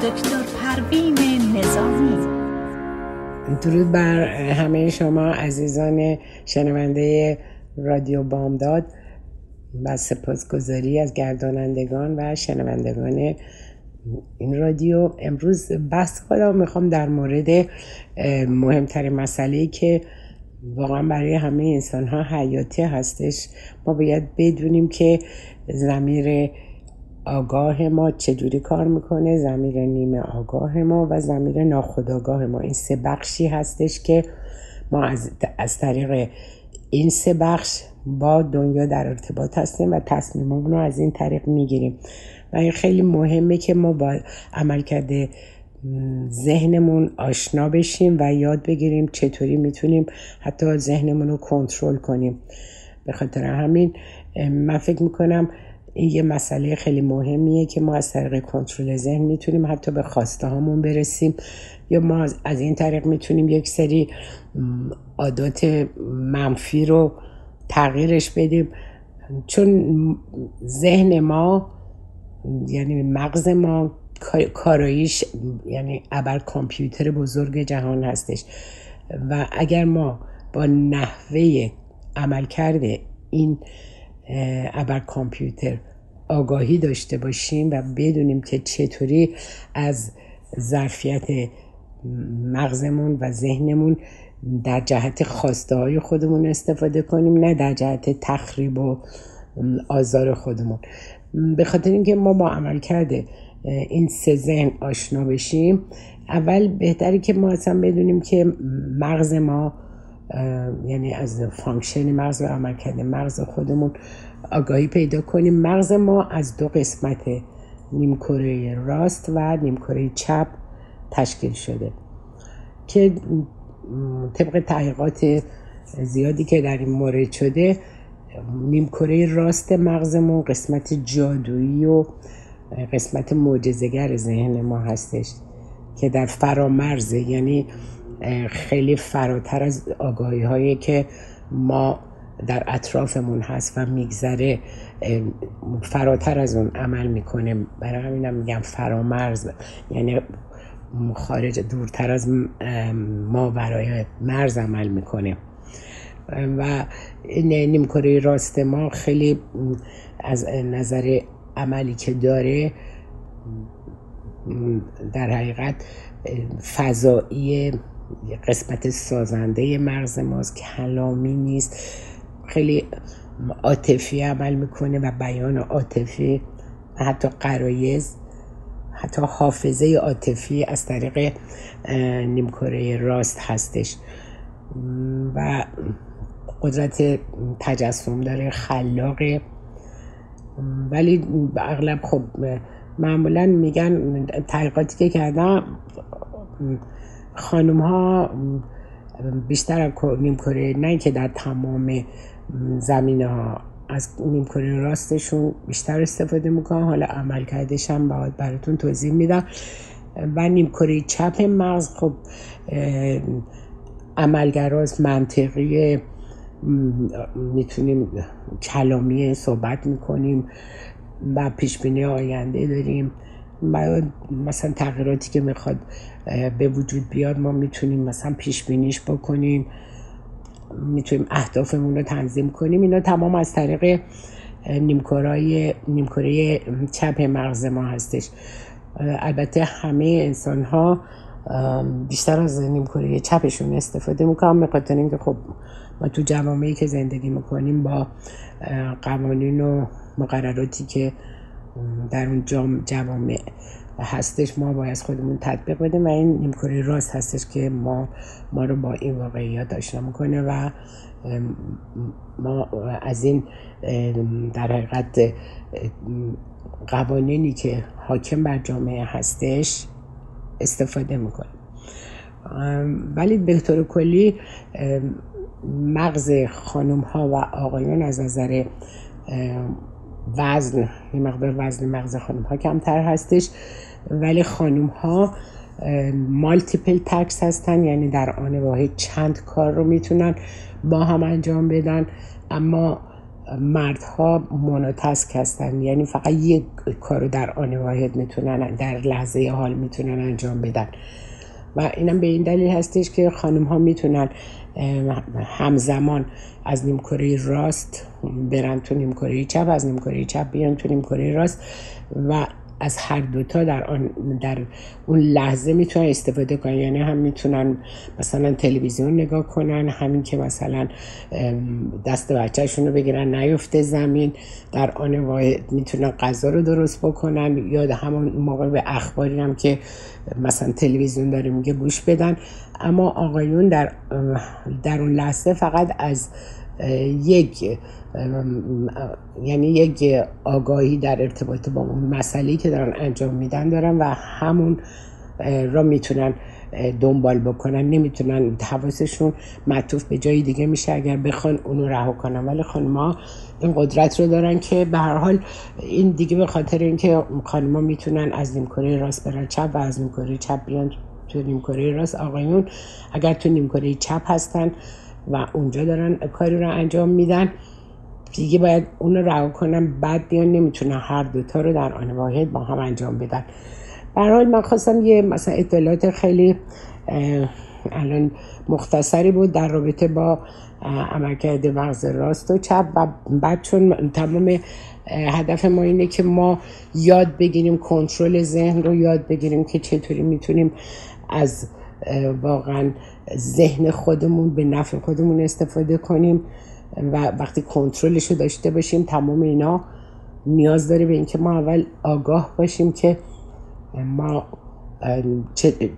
دکتر پروین نظامی. درود بر همه شما عزیزان شنونده رادیو بامداد و سپاسگزاری از گردانندگان و شنوندگان این رادیو. امروز بحث خودم می‌خوام در مورد مهمترین مسئله که واقعا برای همه انسان ها حیاتی هستش. ما باید بدونیم که زمیر آگاه ما چجوری کار می‌کنه؟ زمیر نیمه آگاه ما و زمیر ناخودآگاه ما. این سه بخشی هستش که ما از, از طریق این سه بخش با دنیا در ارتباط هستیم و تصمیممون رو از این طریق می‌گیریم. و این خیلی مهمه که ما با عملکرد ذهنمون آشنا بشیم و یاد بگیریم چطوری می‌تونیم حتی ذهنمون رو کنترل کنیم. به خاطر همین من فکر می‌کنم این یه مسئله خیلی مهمیه که ما از طریق کنترل ذهن می‌تونیم حتی به خواسته هامون برسیم. یا ما از این طریق می‌تونیم یک سری عادات منفی رو تغییرش بدیم. چون ذهن ما یعنی مغز ما کاراییش یعنی ابر کامپیوتر بزرگ جهان هستش. و اگر ما با نحوه عمل کرده این ابر کامپیوتر آگاهی داشته باشیم و بدونیم که چطوری از ظرفیت مغزمون و ذهنمون در جهت خواسته های خودمون استفاده کنیم نه در جهت تخریب و آزار خودمون. به خاطر اینکه ما با عمل کرده این سه ذهن آشنا بشیم اول بهتره که ما اصلا بدونیم که مغز ما یعنی از function مغز و عملکرد مغز خودمون آگاهی پیدا کنیم. مغز ما از دو قسمت نیمکره راست و نیمکره چپ تشکیل شده که طبق تحقیقات زیادی که در این مورد شده نیمکره راست مغزمون قسمت جادویی و قسمت معجزه‌گر ذهن ما هستش که در فرامرزه یعنی خیلی فراتر از آگاهی هایی که ما در اطرافمون هست و میگذره فراتر از اون عمل می‌کنه. برای همینم میگم فرامرز یعنی خارج دورتر از ما برای مرز عمل می‌کنه. و نیمکره راست ما خیلی از نظر عملی که داره در حقیقت فضایی قسمت سازنده مغز ماست کلامی نیست. خیلی عاطفی عمل می‌کنه و بیان عاطفی حتی قرایز حتی حافظه عاطفی از طریق نیمکره راست هستش. و قدرت تجسم داره خلاقه. ولی اغلب خب معمولا میگن تحقیقاتی که کردم خانم ها بیشتر از نیمکره نه که در تمام زمینه ها از نیمکره راستشون بیشتر استفاده می‌کنن. حالا عمل کردش هم باید براتون توضیح میدم. و نیمکره چپ مغز خب عملگراز منطقی می‌تونیم کلامی صحبت می‌کنیم و پیش بینی آینده داریم. و مثلا تغییراتی که می‌خواد به وجود بیاد ما می‌تونیم مثلا پیش بینیش بکنیم می‌تونیم اهدافمون رو تنظیم کنیم. اینا تمام از طریق نیمکره نیمکره چپ مغز ما هستش. البته همه انسان ها بیشتر از نیمکره چپشون استفاده می‌کنم به اینکه خب ما تو جوامعی که زندگی می‌کنیم با قوانین و مقرراتی که در اون جوامع هستش ما باید خودمون تطبیق بدیم و این نیمکره راست هستش که ما ما رو با این واقعیات آشنا می‌کنه و ما از این در حقیقت قوانینی که حاکم بر جامعه هستش استفاده می‌کنیم ولی به طور کلی مغز خانم ها و آقایان از نظر وزن یه مقدار وزن مغز خانم ها کمتر هستش. ولی خانوم ها مالتیپل تکس هستن یعنی در آن واحد چند کار رو می‌تونن با هم انجام بدن. اما مردها مونوتسک هستن یعنی فقط یک کارو در آن واحد می‌تونن در لحظه حال می‌تونن انجام بدن. و اینم به این دلیل هستش که خانم ها می‌تونن همزمان از نیمکره راست برن تو نیمکره چپ از نیمکره چپ بیان تو نیمکره راست و از هر دوتا در, آن در اون لحظه می‌تونن استفاده کنن. یعنی هم می‌تونن مثلا تلویزیون نگاه کنن همین که مثلا دست بچهشون رو بگیرن نیفته زمین در آن واحد می‌تونن غذا رو درست بکنن. یا همون موقع به اخباری هم که مثلا تلویزیون داره میگه گوش بدن. اما آقایون در, در اون لحظه فقط از یک یعنی یک آگاهی در ارتباط با اون مسئله که دارن انجام میدن دارن و همون را می‌تونن دنبال بکنن نمی‌تونن حواسشون معطوف به جای دیگه میشه اگر بخوان اونو رها کنن. ولی خانما این قدرت رو دارن که به هر حال این دیگه به خاطر اینکه خانما می‌تونن از نیمکره راست برن چپ و از نیمکره چپ بیان تو نیمکره راست آقایون اگر تو نیمکره چپ هستن و اونجا دارن کاری رو انجام میدن. دیگه باید اون رو رها کنم بعد بیان نمی‌تونن هر دوتا رو در آن واحد با هم انجام بدن. برحال من خواستم یه مثلا اطلاعات خیلی الان مختصری بود در رابطه با عملکرد مغز راست و چپ و بعد چون تمام هدف ما اینه که ما یاد بگیریم کنترل ذهن رو یاد بگیریم که چطوری می‌تونیم از واقعا ذهن خودمون به نفع خودمون استفاده کنیم. و وقتی کنترلش رو داشته باشیم تمام اینا نیاز داره به اینکه ما اول آگاه باشیم که ما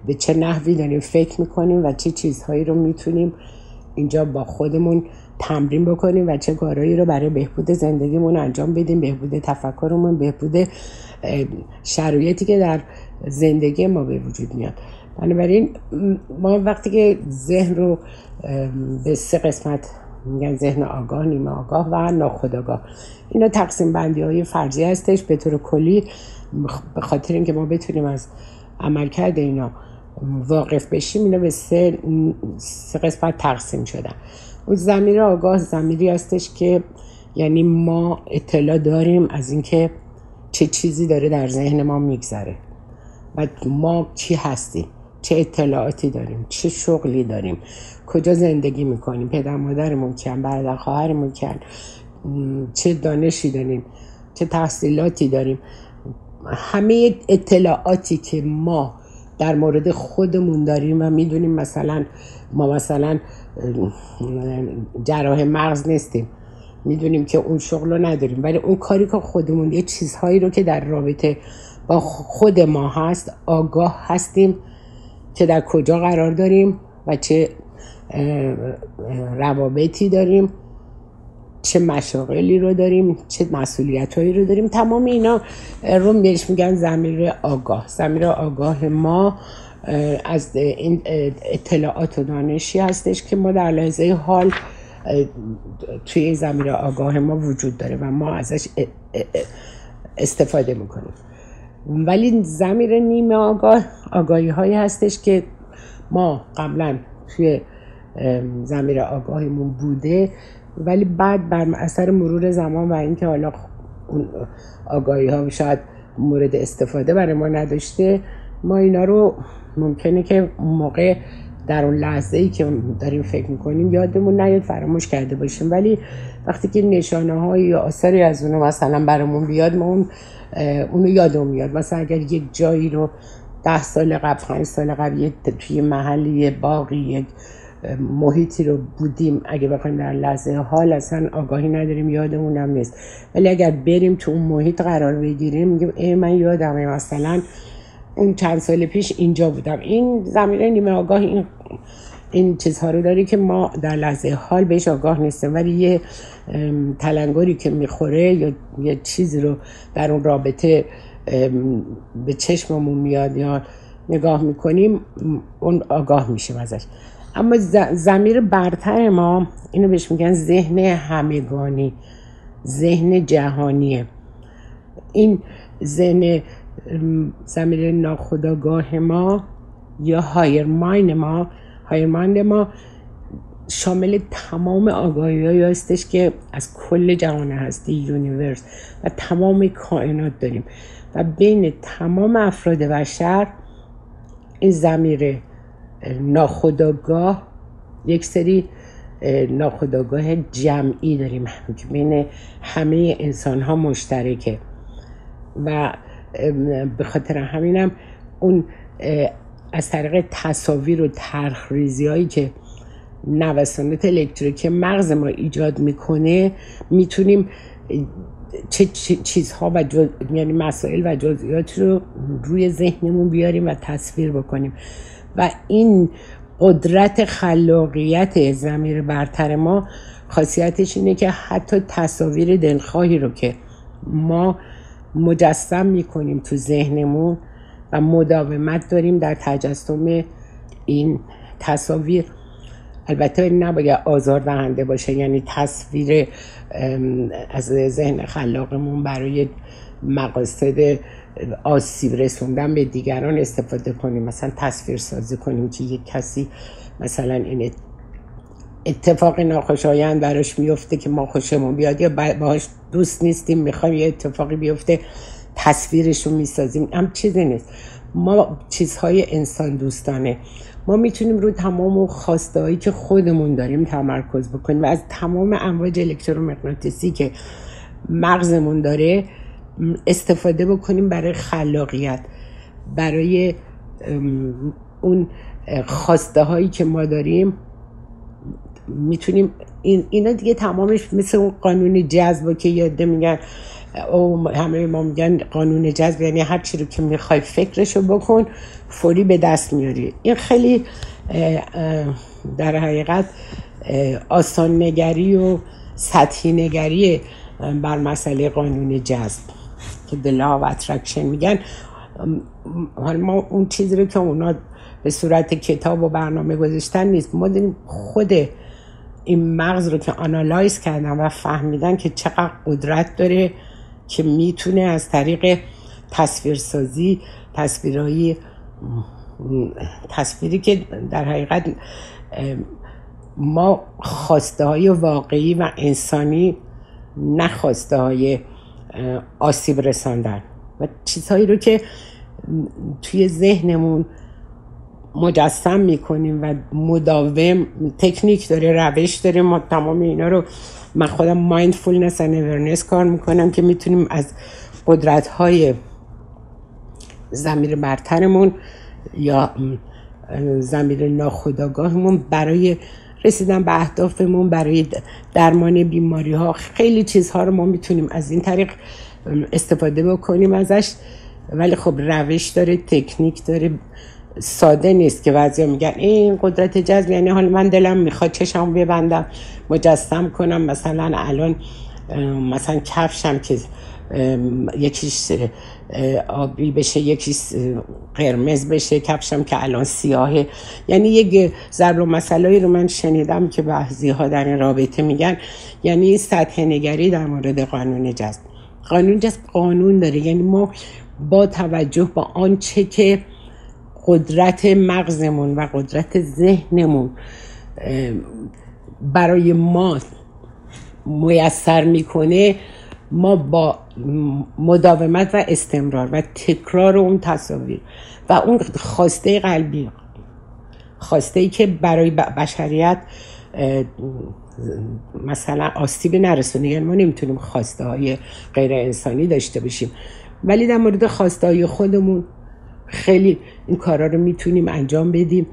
به چه نحوی داریم فکر می‌کنیم و چه چیزهایی رو می‌تونیم اینجا با خودمون تمرین بکنیم و چه کارهایی رو برای بهبود زندگیمون انجام بدیم بهبود تفکرمون بهبود شرایطی که در زندگی ما به وجود میاد. بنابراین ما وقتی که ذهن رو به سه قسمت میگن ذهن آگاه نیمه آگاه و ناخودآگاه. اینا تقسیم بندی های فرضی هستش به طور کلی به خاطر اینکه ما بتونیم از عملکرد اینا واقف بشیم اینا به سه, سه قسمت تقسیم شدن. اون زمیر آگاه زمیری هستش که یعنی ما اطلاع داریم از اینکه چه چیزی داره در ذهن ما میگذره و ما کی هستیم. چه اطلاعاتی داریم چه شغلی داریم کجا زندگی می‌کنیم پدر مادرمون کن برادر خواهرمون کن چه دانشی داریم چه تحصیلاتی داریم. همه اطلاعاتی که ما در مورد خودمون داریم و می‌دونیم مثلا ما مثلا جراح مغز نیستیم. می‌دونیم که اون شغل رو نداریم ولی اون کاری که خودمون یه چیزهایی رو که در رابطه با خود ما هست آگاه هستیم. که در کجا قرار داریم و چه روابطی داریم چه مشاغلی رو داریم چه مسئولیت هایی رو داریم. تمام اینا رو بهش میگن زمیر آگاه. زمیر آگاه ما از این اطلاعات و دانشی هستش که ما در لحظه حال توی زمیر آگاه ما وجود داره و ما ازش استفاده می‌کنیم. ولی زمیر نیمه آگاه آگاهی هایی هستش که ما قبلا توی زمیر آگاهیمون بوده ولی بعد بر اثر مرور زمان و اینکه حالا اون آگاهی ها شاید مورد استفاده برای ما نداشته ما اینا رو ممکنه که موقع در اون لحظه ای که داریم فکر می‌کنیم یادمون نیاد فراموش کرده باشیم. ولی وقتی که نشانه های یا آثاری از اونو مثلا برامون بیاد ما اون اونو یادمون میاد. مثلا اگر یک جایی رو ده سال قبل پنج سال قبل توی محلی باقی یک محیطی رو بودیم اگه بخوایم در لحظه حال اصلا آگاهی نداریم یادمون هم نیست. ولی اگر بریم تو اون محیط قرار بگیریم میگیم ای من یادمه مثلا اون چند سال پیش اینجا بودم. این زمینه نیمه آگاه این این چیزها رو داری که ما در لحظه حال بهش آگاه نیستیم ولی یه تلنگری که می‌خوره یا یه چیزی رو در اون رابطه به چشممون میاد یا نگاه می‌کنیم اون آگاه میشیم ازش. اما زمیر برتر ما اینو بهش میگن ذهن همگانی ذهن جهانیه. این ذهن زمیر ناخداگاه ما یا هایر ماین ما هایر مایند ما شامل تمام آگاهی هستش که از کل جهان هستی یونیورس و تمام کائنات داریم و بین تمام افراد بشر این زمیر ناخداگاه یک سری ناخداگاه جمعی داریم که بین همه انسان ها مشترکه و به خاطر همینم اون از طریق تصاویر و ترخریزی هایی که نوسانات الکتریکی مغز ما ایجاد می‌کنه می‌تونیم چه چیزها و یعنی مسائل و جزئیات رو روی ذهنمون بیاریم و تصویر بکنیم. و این قدرت خلاقیت زمیر برتر ما خاصیتش اینه که حتی تصاویر دلخواهی رو که ما مجسم می‌کنیم تو ذهنمون و مداومت داریم در تجسم این تصاویر. البته نباید آزار دهنده باشه یعنی تصویر از ذهن خلاقمون برای مقاصد آسیب رسوندن به دیگران استفاده کنیم مثلا تصویر سازی کنیم که یک کسی مثلا این اتفاق ناخوشایند براش میفته که ما خوشمون بیاد یا باهاش دوست نیستیم می‌خوایم یه اتفاقی بیفته تصویرش رو می‌سازیم. هم چیزی نیست. ما چیزهای انسان دوستانه. ما می‌تونیم رو تمام اون خواسته که خودمون داریم تمرکز بکنیم و از تمام امواج الکترومغناطیسی که مغزمون داره استفاده بکنیم برای خلاقیت. برای اون خواسته هایی که ما داریم می‌تونیم این اینا دیگه تمامش مثل اون قانون جذب که یاده میگن. او همه ما میگن قانون جذب یعنی هر چی رو که می‌خوای فکرشو بکن فوری به دست میاری. این خیلی در حقیقت آسان نگری و سطحی نگری بر مسئله قانون جذب که law of attraction میگن. ما اون چیزی رو که اونا به صورت کتاب و برنامه گذاشتن نیست. ما داریم خود این مغز رو که آنالایز کردن و فهمیدن که چقدر قدرت داره که می‌تونه از طریق تصویرسازی تصویرهایی تصویری که در حقیقت ما خواسته های واقعی و انسانی نخواسته های آسیب رساندن و چیزهایی رو که توی ذهنمون مجسم می‌کنیم و مداوم تکنیک داره روش داره ما تمام اینا رو من خودم مایندفولنس و اورنس کار می‌کنم که می‌تونیم از قدرت های زمیر برترمون یا زمیر ناخداگاهمون برای رسیدن به اهدافمون برای درمان بیماری ها خیلی چیزها رو ما می‌تونیم از این طریق استفاده بکنیم ازش. ولی خب روش داره تکنیک داره. ساده نیست که بعضیا میگن این قدرت جذب یعنی حال من دلم می‌خواد چشم ببندم مجسم کنم مثلا الان مثلا کفشم که یکیش آبی بشه یکیش قرمز بشه کفشم که الان سیاهه. یعنی یک ضرب و مسئله رو من شنیدم که بعضی ها در این رابطه میگن. یعنی سطح نگری در مورد قانون جذب. قانون جذب قانون داره. یعنی ما با توجه با آنچه که قدرت مغزمون و قدرت ذهنمون برای ما میسر می‌کنه ما با مداومت و استمرار و تکرار اون تصاویر و اون خواسته قلبی خواسته ای که برای بشریت مثلا آسیب نرسونه یعنی ما نمی‌تونیم خواسته های غیر انسانی داشته باشیم. ولی در مورد خواسته های خودمون خیلی این کارا رو می‌تونیم انجام بدیم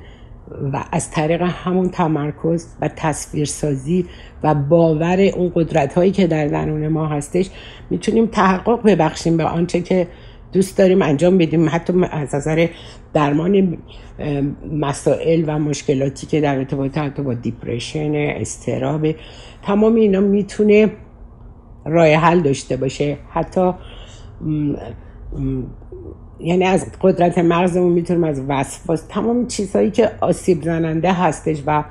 و از طریق همون تمرکز و تصویرسازی و باور اون قدرت هایی که در درون ما هستش می‌تونیم تحقق ببخشیم به آنچه که دوست داریم انجام بدیم. حتی از نظر درمان مسائل و مشکلاتی که در ارتباط حتی با دیپریشن استراب تمام اینا می‌تونه راه حل داشته باشه. حتی یعنی از قدرت مغزمون می‌تونیم از وسواس تمام چیزهایی که آسیب زننده هستش و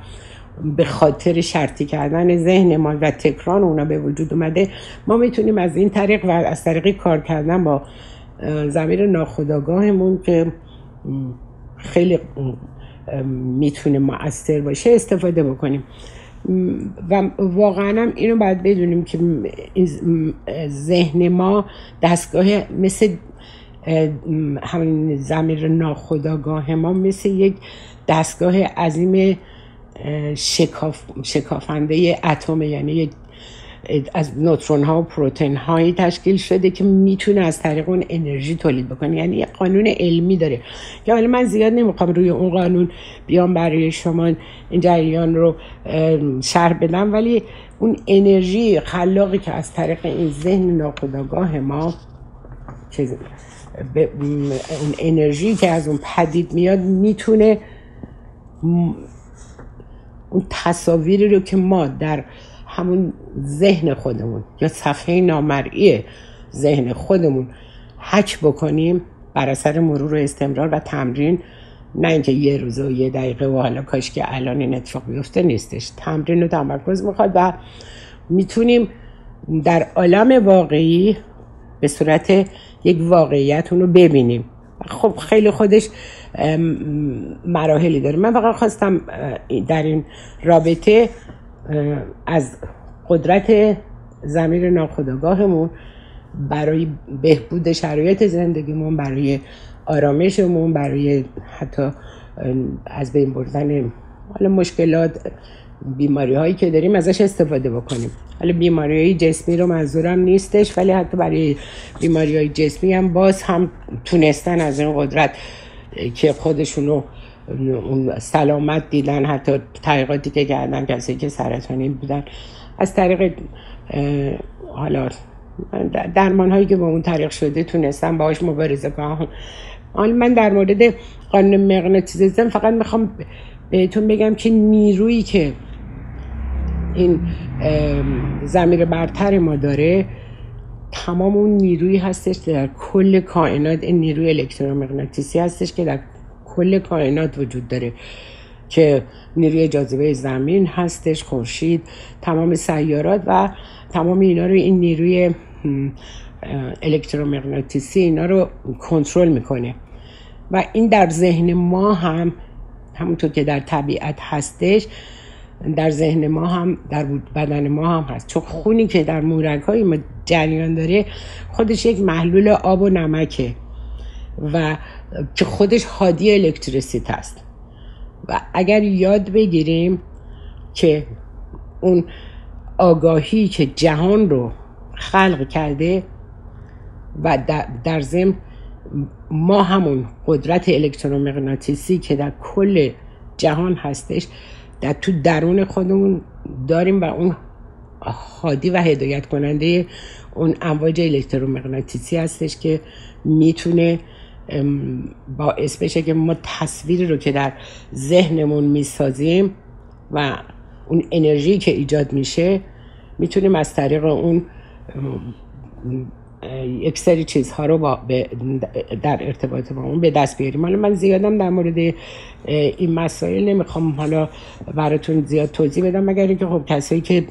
به خاطر شرطی کردن ذهن ما و تکران اونا به وجود اومده ما می‌تونیم از این طریق و از طریق کار کردن با زمیر ناخداگاهمون که خیلی می‌تونه مؤثر باشه استفاده بکنیم. و واقعا هم اینو باید بدونیم که ذهن ما دستگاه مثل همین زمیر ناخداگاه ما مثل یک دستگاه عظیم شکاف، شکافنده اتم یعنی از نوترون ها و پروتین هایی تشکیل شده که می‌تونه از طریق اون انرژی تولید بکنه. یعنی یه قانون علمی داره. که حالا من زیاد نمی‌خوام روی اون قانون بیام برای شما این جریان رو شرح بدم. ولی اون انرژی خلاقی که از طریق این ذهن ناخودآگاه ما که اون انرژی که از اون پدید میاد می‌تونه اون تصاویری رو که ما در همون ذهن خودمون یا صفحه نامرئی ذهن خودمون حک بکنیم بر اثر مرور و استمرار و تمرین نه اینکه یه روز و یه دقیقه و حالا کاش که الان این اتفاق بیفته نیستش. تمرین و تمرکز می‌خواد و می‌تونیم در عالم واقعی به صورت یک واقعیت اونو ببینیم. خب خیلی خودش مراحلی داره. من فقط خواستم در این رابطه از قدرت زمیر ناخداگاهمون برای بهبود شرایط زندگیمون برای آرامشمون برای حتی از بین بردن حالا مشکلات بیماری هایی که داریم ازش استفاده بکنیم. حالا بیماری های جسمی رو منظورم نیستش ولی حتی برای بیماری های جسمی هم باز هم تونستن از این قدرت که خودشونو سلامت دیدن حتی تحقیقاتی که کردن کسی که سرطانی بودن. از طریق حالا درمان هایی که با اون طریق شده تونستن باهاش مبارزه کنم حالا من در مورد قانون مغناطیسیسم فقط می‌خوام بهتون بگم که نیرویی که این زمیر برتر ما داره تمام اون نیرویی هستش که در کل کائنات این نیروی الکترومغناطیسی هستش که در کل کائنات وجود داره که نیروی جاذبه زمین هستش خورشید تمام سیارات و تمام اینا رو این نیروی الکترومغناطیسی اینا رو کنترل می‌کنه. و این در ذهن ما هم همونطور که در طبیعت هستش در ذهن ما هم در بدن ما هم هست. چون خونی که در مورک های ما جریان داره خودش یک محلول آب و نمکه و که خودش حادی الکتریسیت هست. و اگر یاد بگیریم که اون آگاهی که جهان رو خلق کرده و در ضمن ما همون قدرت الکترومغناطیسی که در کل جهان هستش در تو درون خودمون داریم و اون حادی و هدایت کننده اون امواج الکترومغناطیسی هستش که می‌تونه باعث بشه که ما تصویری رو که در ذهنمون می‌سازیم و اون انرژی که ایجاد میشه می‌تونیم از طریق اون یک سری چیزها رو با در ارتباط با اون به دست بیاریم. حالا من زیادم در مورد این مسائل نمی‌خوام حالا براتون زیاد توضیح بدم مگر اینکه خب کسایی که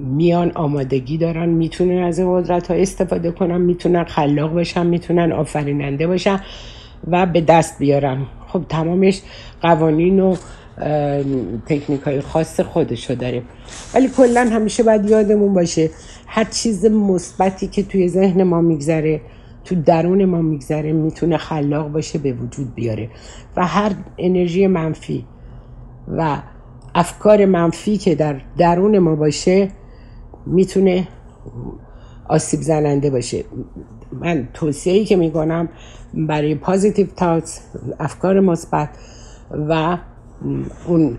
میان آمادگی دارن می‌تونن از قدرت ها استفاده کنن می‌تونن خلاق باشن می‌تونن آفریننده باشن و به دست بیارن. خب تمامش قوانین و تکنیک های خاص خودشو داره. ولی کلا همیشه باید یادمون باشه هر چیز مثبتی که توی ذهن ما میگذره تو درون ما میگذره می‌تونه خلاق باشه به وجود بیاره. و هر انرژی منفی و افکار منفی که در درون ما باشه می‌تونه آسیب زننده باشه. من توصیه ای که می‌کنم برای پازیتیو تاوتس افکار مثبت و اون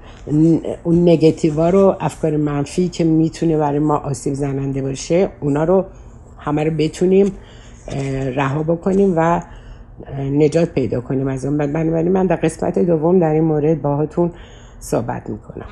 اون نگتیوا رو افکار منفی که می‌تونه برای ما آسیب زننده باشه اونا رو همه رو بتونیم رها بکنیم و نجات پیدا کنیم از اون. بنابراین من در قسمت دوم در این مورد باهاتون صحبت می‌کنم.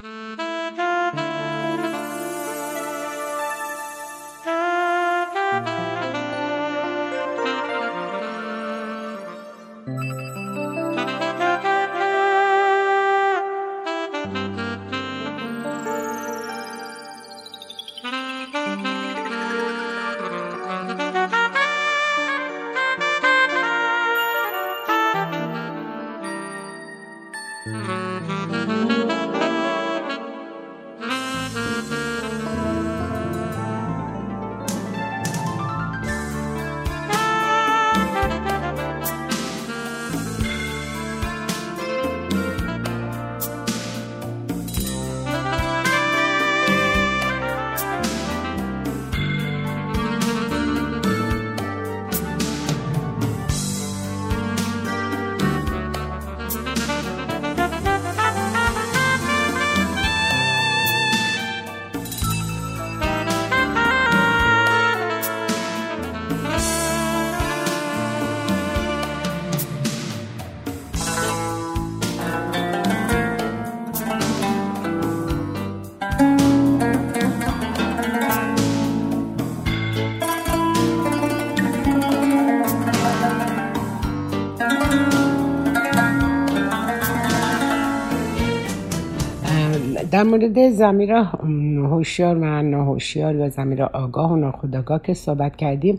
در مورد زمیر هوشیار و ناهوشیار یا زمیر آگاه و ناخودآگاه که صحبت کردیم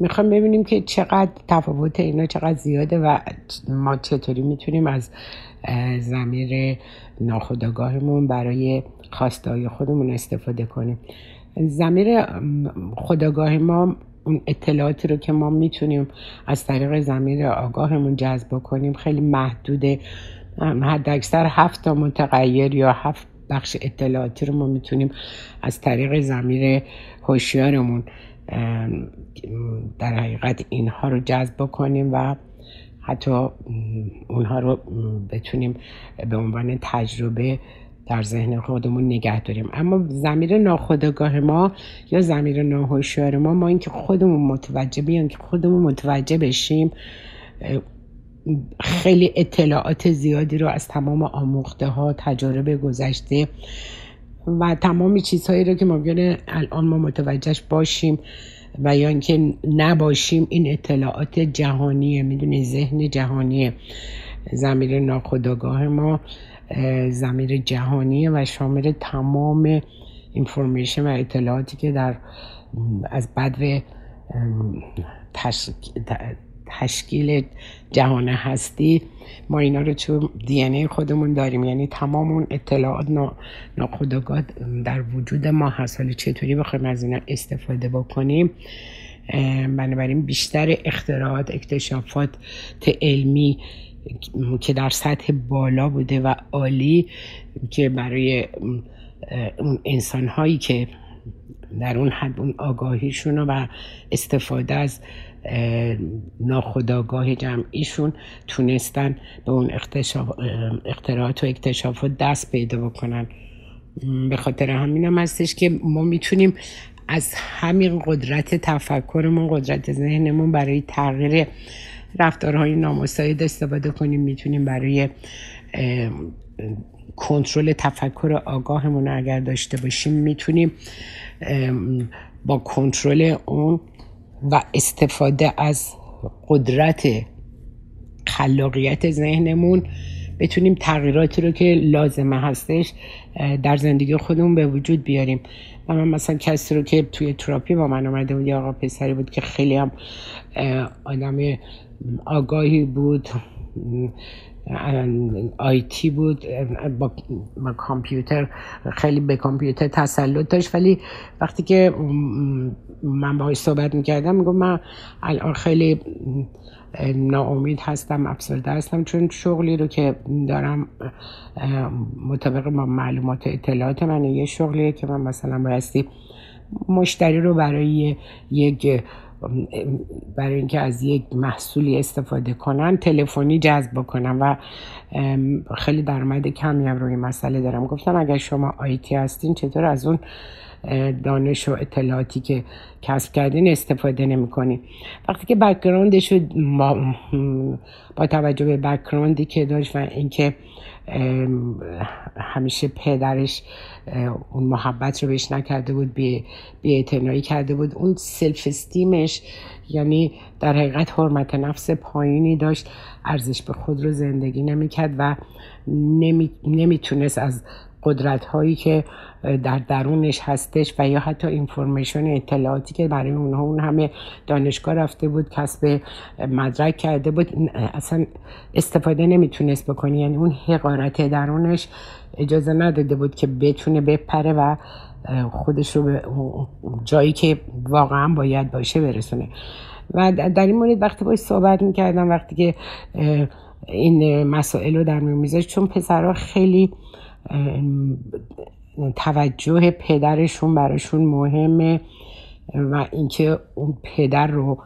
می‌خوام ببینیم که چقدر تفاوت اینا چقدر زیاده و ما چطوری می‌تونیم از زمیر ناخودآگاهمون برای خواستای خودمون استفاده کنیم. زمیر خداگاه ما اون اطلاعاتی رو که ما می‌تونیم از طریق زمیر آگاهمون جذب کنیم خیلی محدوده. حد اکثر هفت تا متغیر یا هفت بخش اطلاعاتی رو ما می‌تونیم از طریق زمیر هوشیارمون در حقیقت اینها رو جذب کنیم و حتی اونها رو بتونیم به عنوان تجربه در ذهن خودمون نگه داریم. اما زمیر ناخودآگاه ما یا زمیر ناهوشیار ما ما اینکه خودمون متوجه بیان که خودمون متوجه بشیم خیلی اطلاعات زیادی رو از تمام آموخته ها تجارب گذشته و تمام چیزهایی رو که ممکنه الان ما متوجهش باشیم و یا اینکه نباشیم این اطلاعات جهانیه. می‌دونی ذهن جهانیه. زمیر ناخودآگاه ما زمیر جهانیه و شامل تمام اینفورمیشن و اطلاعاتی که در از بدو تشکیل جهان هستی ما اینا رو تو دی خودمون داریم یعنی تمام اون اطلاعات ناخودآگاه در وجود ما هست. حالا چطوری بخوایم از اینا استفاده بکنیم؟ بنابراین بیشتر اختراعات اکتشافات علمی که در سطح بالا بوده و عالی که برای اون انسان هایی که در اون حد اون آگاهیشون و استفاده از ناخداگاه جمعیشون تونستن به اون اختراعات و اکتشافات دست پیدا بکنن. به خاطر همینم هستش که ما می‌تونیم از همین قدرت تفکرمون قدرت ذهنمون برای تغییر رفتارهای نامستعد استفاده کنیم. می‌تونیم برای کنترل تفکر آگاهمون اگر داشته باشیم می‌تونیم با کنترل اون و استفاده از قدرت خلاقیت ذهنمون بتونیم تغییراتی رو که لازمه هستش در زندگی خودمون به وجود بیاریم. و من مثلا کسی رو که توی تراپی با من آمده بود یا آقا پسری بود که خیلی هم آدم آگاهی بود آیتی بود با, کامپیوتر خیلی به کامپیوتر تسلط داشت. ولی وقتی که من باهاش صحبت می‌کردم میگم من الان خیلی ناامید هستم افسرده هستم چون شغلی رو که دارم مطابق با معلومات اطلاعات من یه شغلیه که من مثلا بایستی مشتری رو برای یک برای اینکه از یک محصولی استفاده کنن تلفنی جذب بکنن و خیلی درآمد کمی هم روی مسئله دارم. گفتم اگر شما IT هستین چطور از اون دانش و اطلاعاتی که کسب کردین استفاده نمی‌کنین وقتی که background ش با, با توجه به background ی که داشت و اینکه همیشه پدرش اون محبت رو بهش نکرده بود بی, بی کرده بود اون self-esteem ش یعنی در حقیقت حرمت نفس پایینی داشت ارزش به خود رو زندگی نمی‌کرد و نمی، نمی‌تونست از قدرت هایی که در درونش هستش و یا حتی information اطلاعاتی که برای اونها اون همه دانشگاه رفته بود کسب مدرک کرده بود اصلا استفاده نمی‌تونست بکنه یعنی اون حقارت درونش اجازه نداده بود که بتونه بپره و خودش رو به جایی که واقعا باید باشه برسونه. و در این مورد وقتی باید صحبت می‌کردم وقتی که این مسائل رو در میمیزش چون پسرها خیلی توجه پدرشون براشون مهمه و اینکه اون پدر رو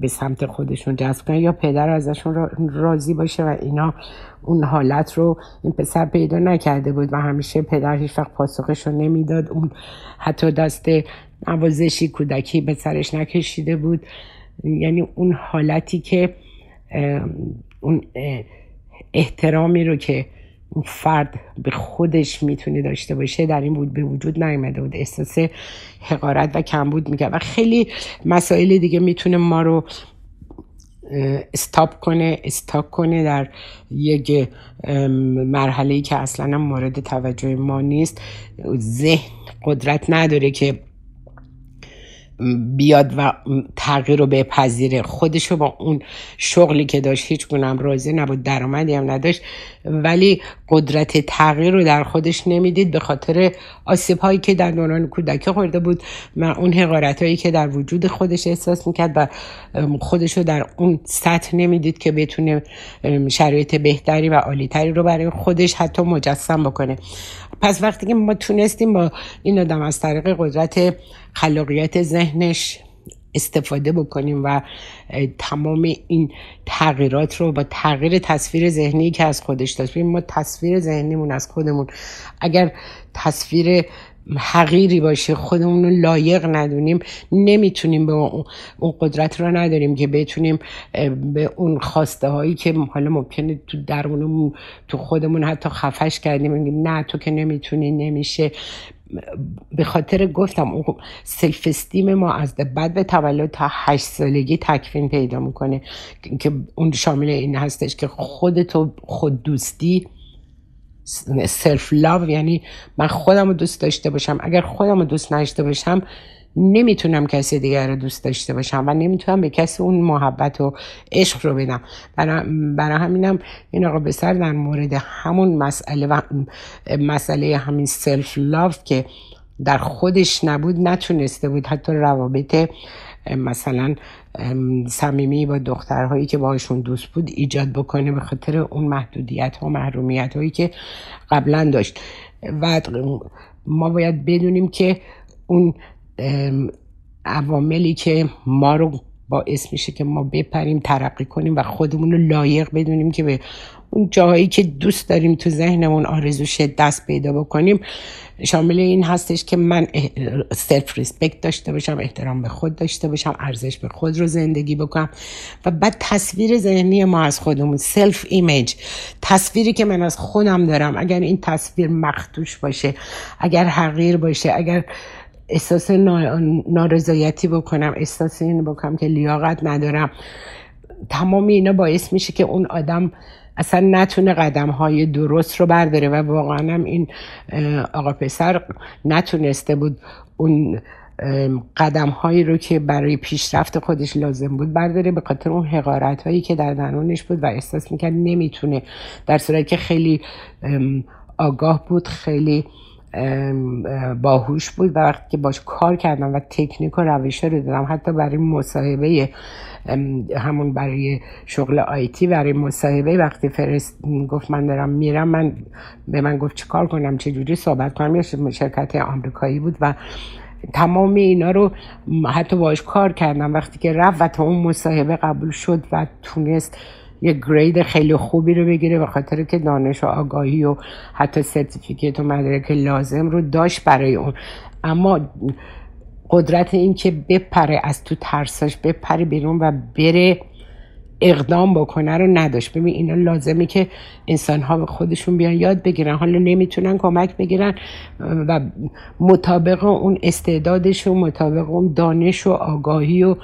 به سمت خودشون جذب کنن یا پدر ازشون راضی باشه و اینا اون حالت رو این پسر پیدا نکرده بود و همیشه پدر هیچ وقت پاسخش رو نمی‌داد. اون حتی دست نوازشی کودکی به سرش نکشیده بود. یعنی اون حالتی که اون احترامی رو که فرد به خودش می‌تونه داشته باشه در این بود به وجود نیامده بود. احساس حقارت و کمبود می‌کرد و خیلی مسائل دیگه می‌تونه ما رو استاپ کنه استاپ کنه در یک مرحله ای که اصلا مورد توجه ما نیست. ذهن قدرت نداره که بیاد و تغییر رو بپذیره. خودشو با اون شغلی که داشت هیچ گونم راضی نبود درآمدی هم نداشت ولی قدرت تغییر رو در خودش نمی‌دید به خاطر آسیب هایی که در دوران کودکی خورده بود و اون حقارت هایی که در وجود خودش احساس می‌کرد و خودش رو در اون سطح نمی‌دید که بتونه شرایط بهتری و عالیتری رو برای خودش حتی مجسم بکنه. پس وقتی که ما تونستیم با این آدم از طریق قدرت خلاقیت ذهنش استفاده بکنیم و تمام این تغییرات رو با تغییر تصویر ذهنی که از خودش داشت ما تصویر ذهنیمون از خودمون اگر تصویر حقیری باشه خودمون رو لایق ندونیم نمی‌تونیم به اون قدرت رو نداریم که بتونیم به اون خواسته هایی که حالا ممکنه تو درونمون تو خودمون حتی خفش کردیم نه تو که نمی‌تونی نمیشه. به خاطر گفتم اون self-esteem ما از بعد به تولد تا هشت سالگی تکوین پیدا می‌کنه. که اون شامل این هستش که خودتو خود دوستی self-love یعنی من خودم رو دوست داشته باشم. اگر خودم رو دوست نشته باشم نمی‌تونم کسی دیگر رو دوست داشته باشم و نمی‌تونم به کسی اون محبت و عشق رو بدم. برای همینم این آقا بسر در مورد همون مسئله و مسئله همین سلف لاو که در خودش نبود نتونسته بود. حتی روابط مثلا صمیمی با دخترهایی که باشون دوست بود ایجاد بکنه به خاطر اون محدودیت ها و محرومیت هایی که قبلا داشت. و ما باید بدونیم که اون عواملی که ما رو باعث میشه که ما بپریم ترقی کنیم و خودمون رو لایق بدونیم که به اون جاهایی که دوست داریم تو ذهنمون آرزوش دست پیدا بکنیم شامل این هستش که من self-respect داشته باشم احترام به خود داشته باشم ارزش به خود رو زندگی بکنم و بعد تصویر ذهنی ما از خودمون self-image تصویری که من از خودم دارم اگر این تصویر مختوش باشه اگر حقیر باشه اگر احساس نارضایتی بکنم احساس این بکنم که لیاقت ندارم. تمام اینا باعث میشه که اون آدم اصلا نتونه قدم های درست رو برداره و واقعا هم این آقا پسر نتونسته بود اون قدم هایی رو که برای پیشرفت خودش لازم بود برداره به خاطر اون حقارت هایی که در درونش بود و احساس می‌کرد نمی‌تونه در صورتی که خیلی آگاه بود خیلی باهوش بود و وقتی که باش کار کردم و تکنیک و روش رو دادم حتی برای مصاحبه همون برای شغل آیتی برای مصاحبه وقتی فرست گفت من دارم میرم من به من گفت چه کار کنم چه جوری صحبت کنم یه شرکت آمریکایی بود و تمام اینا رو حتی باش کار کردم. وقتی که رفت و تا اون مصاحبه قبول شد و تونست یه گرید خیلی خوبی رو بگیره به خاطر که دانش و آگاهی و حتی سرتیفیکیت و مدرک لازم رو داشت برای اون. اما قدرت این که بپره از تو ترساش بپره بیرون و بره اقدام بکنه رو نداشت. ببین اینا لازمه که انسان ها به خودشون بیان یاد بگیرن. حالا نمی‌تونن کمک بگیرن و مطابق اون استعدادش و مطابق اون دانش و آگاهی و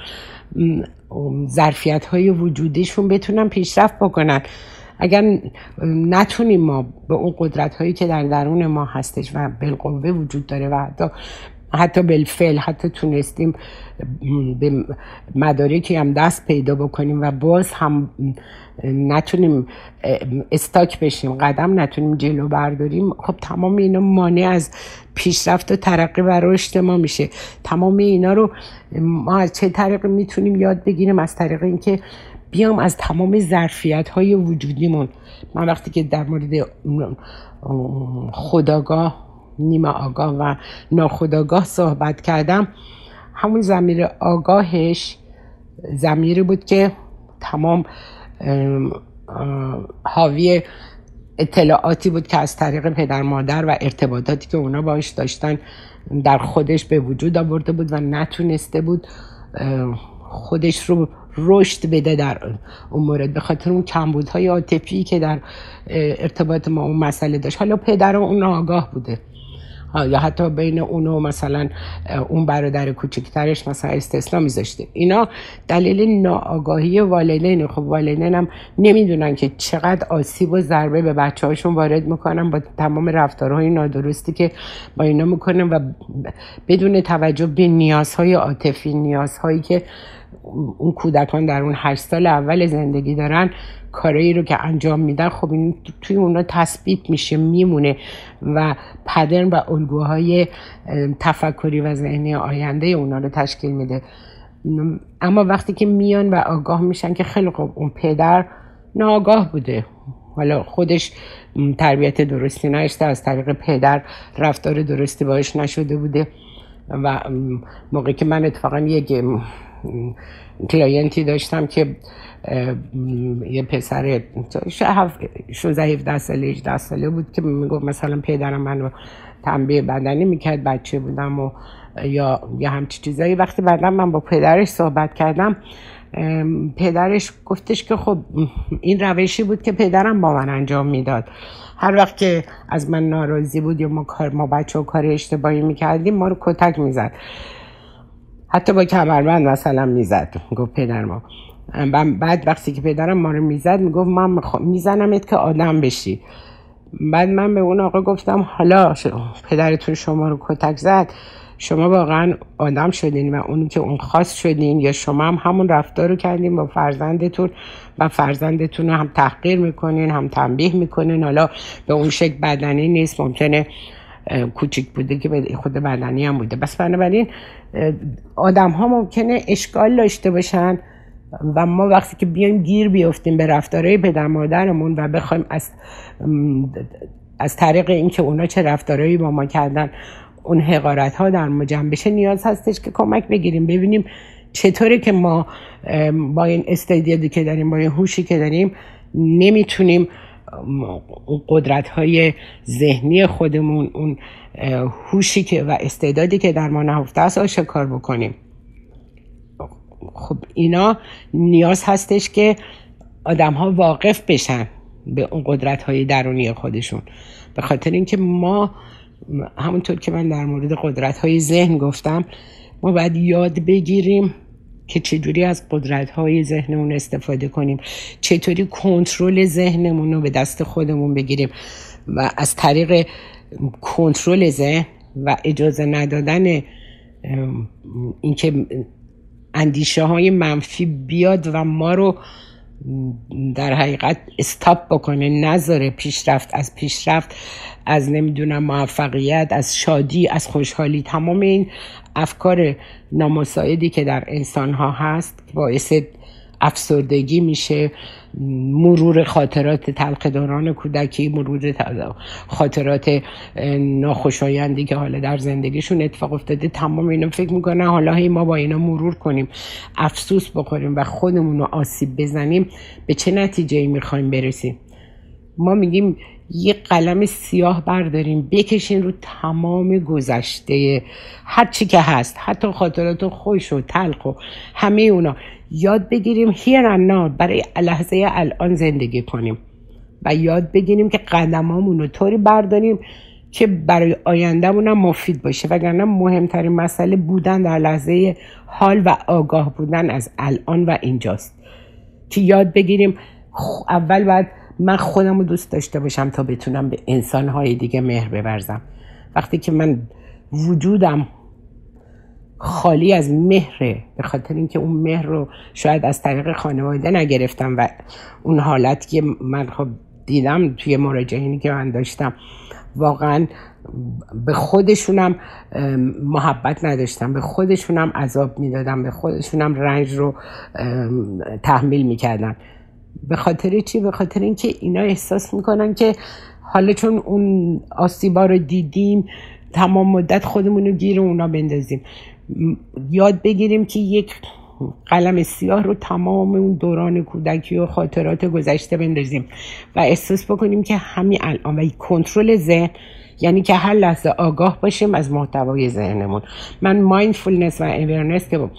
ظرفیت های وجودیشون بتونن پیشرفت بکنن. اگر نتونیم ما به اون قدرت هایی که در درون ما هستش و بالقوه وجود داره و حتی حتی بالفعل حتی تونستیم به مدارکی هم دست پیدا بکنیم و باز هم نتونیم استاک بشیم قدم نتونیم جلو برداریم. خب تمام اینا مانع از پیشرفت و ترقی و رشد ما میشه. تمام اینا رو ما از چه طریق می‌تونیم یاد بگیریم؟ از طریق اینکه بیام از تمام ظرفیت های وجودیمون. من وقتی که در مورد خداگاه نیمه آگاه و ناخداگاه صحبت کردم همون زمیر آگاهش زمیری بود که تمام حاوی اطلاعاتی بود که از طریق پدر مادر و ارتباطاتی که اونا باش داشتن در خودش به وجود آورده بود و نتونسته بود خودش رو رشد بده در اون مورد. به خاطر اون کمبودهای عاطفی که در ارتباط ما اون مسئله داشت. حالا پدر اون آگاه بوده. یا حتی بین اون و مثلا اون برادر کوچکترش مثلا استثنا میذاشته. اینا دلیل ناآگاهی والدین خب والدین هم نمی‌دونن که چقدر آسیب و ضربه به بچه هاشون وارد می‌کنن با تمام رفتارهای نادرستی که با اینا می‌کنن و بدون توجه به نیازهای عاطفی نیازهایی که اون کودکان در اون هشت سال اول زندگی دارن کارایی رو که انجام میدن خب این توی اونا تثبیت میشه میمونه و پدرن و الگوهای تفکری و ذهنی آینده اونا رو تشکیل میده. اما وقتی که میان و آگاه میشن که خیلی خوب اون پدر ناآگاه بوده. حالا خودش تربیت درستی نشته از طریق پدر رفتار درستی باش نشده بوده و موقعی که من اتفاقا یک کلاینتی داشتم که یه پسر 16 17 ساله 18 ساله بود که می‌گفت مثلا پدرم منو تنبیه بدنی می‌کرد بچه بودم و یا یا همچی چیزایی. وقتی بعدا من با پدرش صحبت کردم پدرش گفتش که خب این روشی بود که پدرم با من انجام می‌داد. هر وقت که از من ناراضی بود یا ما کار ما بچه و کار اشتباهی می‌کردیم ما رو کتک می‌زد. حتی با کمربند مثلا می‌زد. گفت پدر ما. بعد وقتی که پدرم ما رو می‌زد می‌گفت من میزنمت که آدم بشی. بعد من به اون آقا گفتم حالا پدرتون شما رو کتک زد. شما واقعا آدم شدین و اونی که اون خاص شدین یا شما هم همون رفتار رو کردین با فرزندتون و فرزندتون رو هم تحقیر می‌کنین هم تنبیه می‌کنین. حالا به اون شکل بدنی نیست ممکنه کوچیک بوده که خود بدنی هم بوده. بس بنابراین آدم ها ممکنه اشکال داشته باشن و ما وقتی که بیایم گیر بیفتیم به رفتارهای پدر مادرمون و بخوایم از از طریق اینکه اونا چه رفتارهایی با ما کردن اون حقارت ها در ما جمع بشه نیاز هستش که کمک بگیریم. ببینیم چطوره که ما با این استعدادی که داریم با این هوشی که داریم نمی‌تونیم قدرت های ذهنی خودمون اون هوشی که و استعدادی که در ما نهفته است آشکار بکنیم. خب اینا نیاز هستش که آدم ها واقف بشن به اون قدرت های درونی خودشون. به خاطر اینکه ما همونطور که من در مورد قدرت های ذهن گفتم ما باید یاد بگیریم که چجوری از قدرت های ذهنمون استفاده کنیم. چطوری کنترل ذهنمون رو به دست خودمون بگیریم. و از طریق کنترل ذهن و اجازه ندادن اینکه اندیشه های منفی بیاد و ما رو در حقیقت استاپ بکنه نذاره پیشرفت. از پیشرفت از نمی‌دونم موفقیت از شادی از خوشحالی. تمام این افکار نامساعدی که در انسان ها هست باعث افسردگی میشه مرور خاطرات تلخ دوران کودکی مرور خاطرات ناخوشایندی که حالا در زندگیشون اتفاق افتاده تمام اینا فکر می‌کنن حالا هی ما با اینا مرور کنیم. افسوس بخوریم و خودمون رو آسیب بزنیم. به چه نتیجه می‌خوایم برسیم؟ ما میگیم یه قلم سیاه برداریم بکشین رو تمام گذشته هر چی که هست حتی خاطرات خوش و تلخ و همه اونا. یاد بگیریم هیر and برای لحظه الان زندگی کنیم. و یاد بگیریم که قدمامون رو طوری برداریم که برای آیندهمون هم مفید باشه. وگرنه مهمترین مسئله بودن در لحظه حال و آگاه بودن از الان و اینجاست. که یاد بگیریم اول باید من خودم رو دوست داشته باشم تا بتونم به انسانهای دیگه مهر بورزم وقتی که من وجودم خالی از مهره به خاطر اینکه اون مهر رو شاید از طریق خانواده نگرفتم و اون حالتی که من خب دیدم توی مراجعینی که من داشتم واقعا به خودشونم محبت نداشتم. به خودشونم عذاب می‌دادم. به خودشونم رنج رو تحمیل می‌کردم به خاطر چی؟ به خاطر اینکه اینا احساس می‌کنن که حالا چون اون آسیبا رو دیدیم تمام مدت خودمون رو گیر اونا بندازیم. یاد بگیریم که یک قلم سیاه رو تمام اون دوران کودکی و خاطرات گذشته بندازیم و احساس بکنیم که همین الان و کنترل ذهن یعنی که هر لحظه آگاه باشیم از محتوای ذهنمون. من mindfulness و awareness که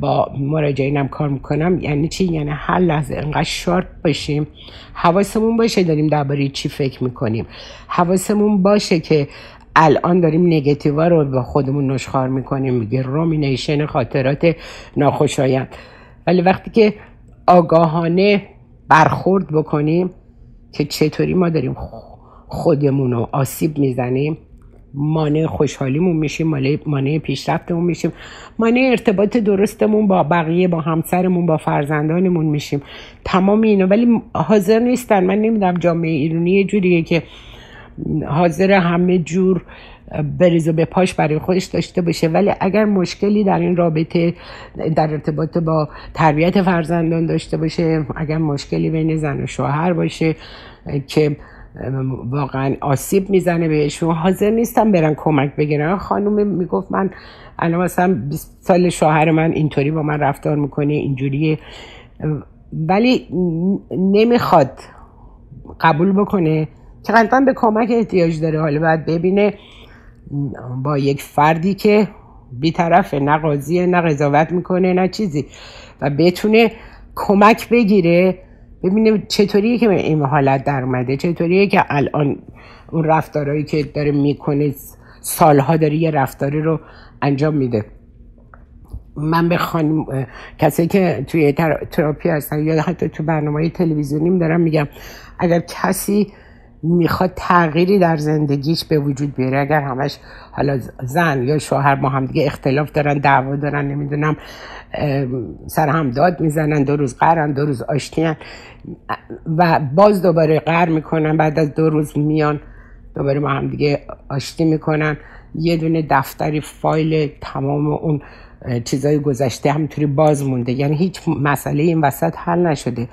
با مراجعینم کار می‌کنم یعنی چی؟ یعنی هر لحظه انقدر sharp باشیم حواسمون باشه داریم درباره چی فکر می‌کنیم. حواسمون باشه که الان داریم نگتیوا رو با خودمون نشخوار می‌کنیم میگه rumination خاطرات ناخوشایند. ولی وقتی که آگاهانه برخورد بکنیم که چطوری ما داریم خودمون رو آسیب می‌زنیم مانع خوشحالیمون میشیم مانع پیشرفتمون میشیم مانع ارتباط درستمون با بقیه با همسرمون با فرزندانمون میشیم. تمام اینو ولی حاضر نیستن. من نمی‌دونم جامعه ایرانی یه جوریه که حاضر همه جور بریز و به پاش برای خودش داشته باشه. ولی اگر مشکلی در این رابطه در ارتباط با تربیت فرزندان داشته باشه اگر مشکلی بین زن و شوهر باشه که واقعا آسیب می‌زنه بهشون. حاضر نیستم برن کمک بگیرن. خانوم می‌گفت من الان مثلا 20 سال شوهر من اینطوری با من رفتار می‌کنه اینجوری ولی نمی‌خواد قبول بکنه. که قطعا به کمک احتیاج داره. حالا باید ببینه با یک فردی که بیطرفه نه قاضیه نه قضاوت می‌کنه نه چیزی. و بتونه کمک بگیره. ببینه چطوریه که این حالت در اومده چطوریه که الان اون رفتارهایی که داره می‌کنه سالها داره یه رفتاری رو انجام میده. من به خانم کسی که توی تراپی هستن یا حتی تو برنامه تلویزیونیم دارم میگم اگر کسی می‌خواد تغییری در زندگیش به وجود بیاره. اگر همش حالا زن یا شوهر با هم دیگه اختلاف دارن دعوا دارن نمی‌دونم سر هم داد می‌زنن دو روز قرن دو روز آشتیان. و باز دوباره قر می‌کنن بعد از دو روز میان دوباره با هم دیگه آشتی می‌کنن. یه دونه دفتری فایل تمام اون چیزای گذشته همینطوری باز مونده. یعنی هیچ مسئله این وسط حل نشده.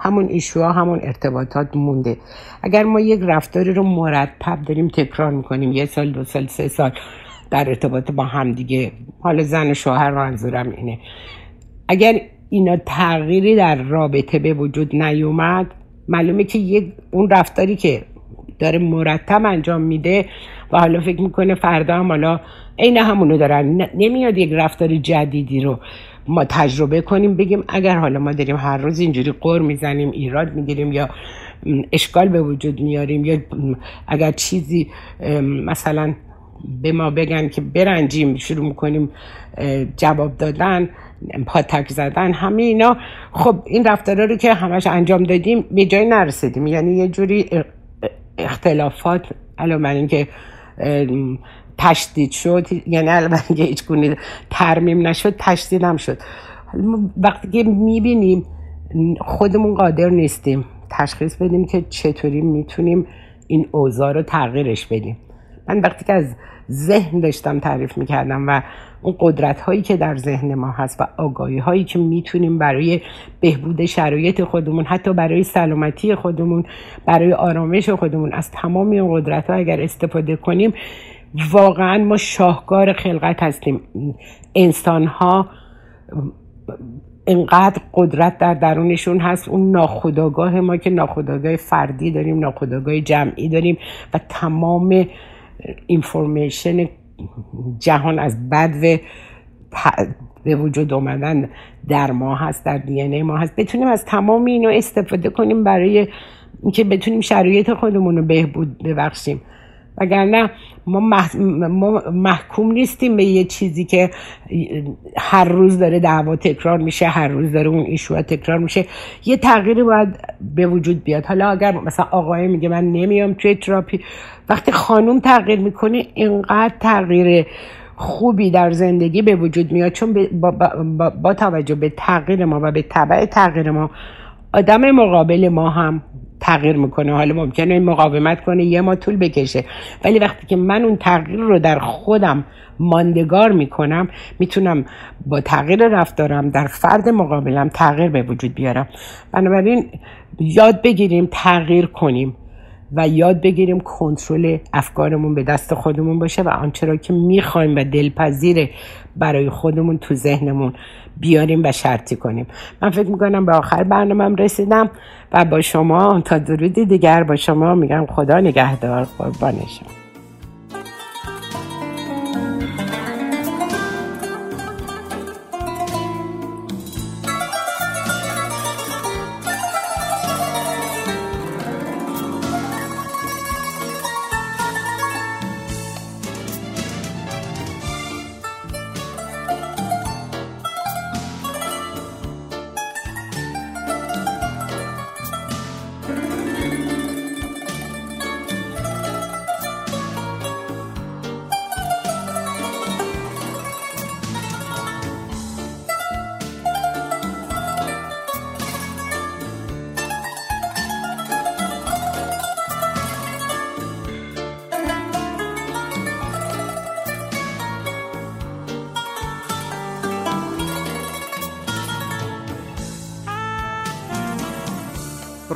همون ایشوها همون ارتباطات مونده. اگر ما یک رفتاری رو مرتب داریم تکرار می‌کنیم یه سال دو سال سه سال در ارتباط با هم دیگه. حالا زن و شوهر منظورم اینه. اگر اینا تغییری در رابطه به وجود نیومد معلومه که یک اون رفتاری که داره مرتب انجام میده و حالا فکر می‌کنه فردا هم حالا عین همونو دارن. نمیاد یک رفتار جدیدی رو ما تجربه کنیم بگیم اگر حالا ما داریم هر روز اینجوری قر می‌زنیم ایراد می‌گیریم یا اشکال به وجود میاریم یا اگر چیزی مثلا به ما بگن که برنجیم شروع می‌کنیم جواب دادن پاتک زدن همه اینا خب این رفتارا رو که همش انجام دادیم به جای نرسیدیم. یعنی یه جوری اختلافات علاوه بر اینکه تشدید شد یعنی اینکه هیچ گونه ترمیم نشد تشدید هم شد. وقتی که می‌بینیم خودمون قادر نیستیم تشخیص بدیم که چطوری می‌تونیم این اوضاع رو تغییرش بدیم. من وقتی که از ذهن داشتم تعریف می‌کردم و اون قدرت هایی که در ذهن ما هست و آگاهی هایی که می‌تونیم برای بهبود شرایط خودمون حتی برای سلامتی خودمون برای آرامش خودمون از تمام این قدرت ها اگر استفاده کنیم واقعا ما شاهکار خلقت هستیم. انسان ها انقدر قدرت در درونشون هست. اون ناخداگاه ما که ناخداگاه فردی داریم ناخداگاه جمعی داریم و تمام اینفورمیشن جهان از بد و به وجود اومدن در ما هست در دی ما هست. بتونیم از تمام اینو استفاده کنیم برای اینکه بتونیم شرایط خودمون رو بهبود ببخشیم. وگرنه ما, ما محکوم نیستیم به یه چیزی که هر روز داره دعوا تکرار میشه هر روز داره اون ایشوها تکرار میشه. یه تغییری باید به وجود بیاد. حالا اگر مثلا آقای میگه من نمیام توی تراپی وقتی خانوم تغییر می‌کنه اینقدر تغییر خوبی در زندگی به وجود میاد. چون با, با, با توجه به تغییر ما و به طبع تغییر ما آدم مقابل ما هم تغییر می‌کنه. حالا ممکنه مقاومت کنه یه ما طول بکشه. ولی وقتی که من اون تغییر رو در خودم ماندگار می‌کنم می‌تونم با تغییر رفتارم در فرد مقابلم تغییر به وجود بیارم. بنابراین یاد بگیریم تغییر کنیم. و یاد بگیریم کنترل افکارمون به دست خودمون باشه و آنچه را که می‌خوایم و دلپذیر برای خودمون تو ذهنمون بیاریم و شرطی کنیم. من فکر می‌کنم به آخر برنامهم رسیدم و با شما تا درودی دیگر با شما میگم خدا نگهدار قربان شما.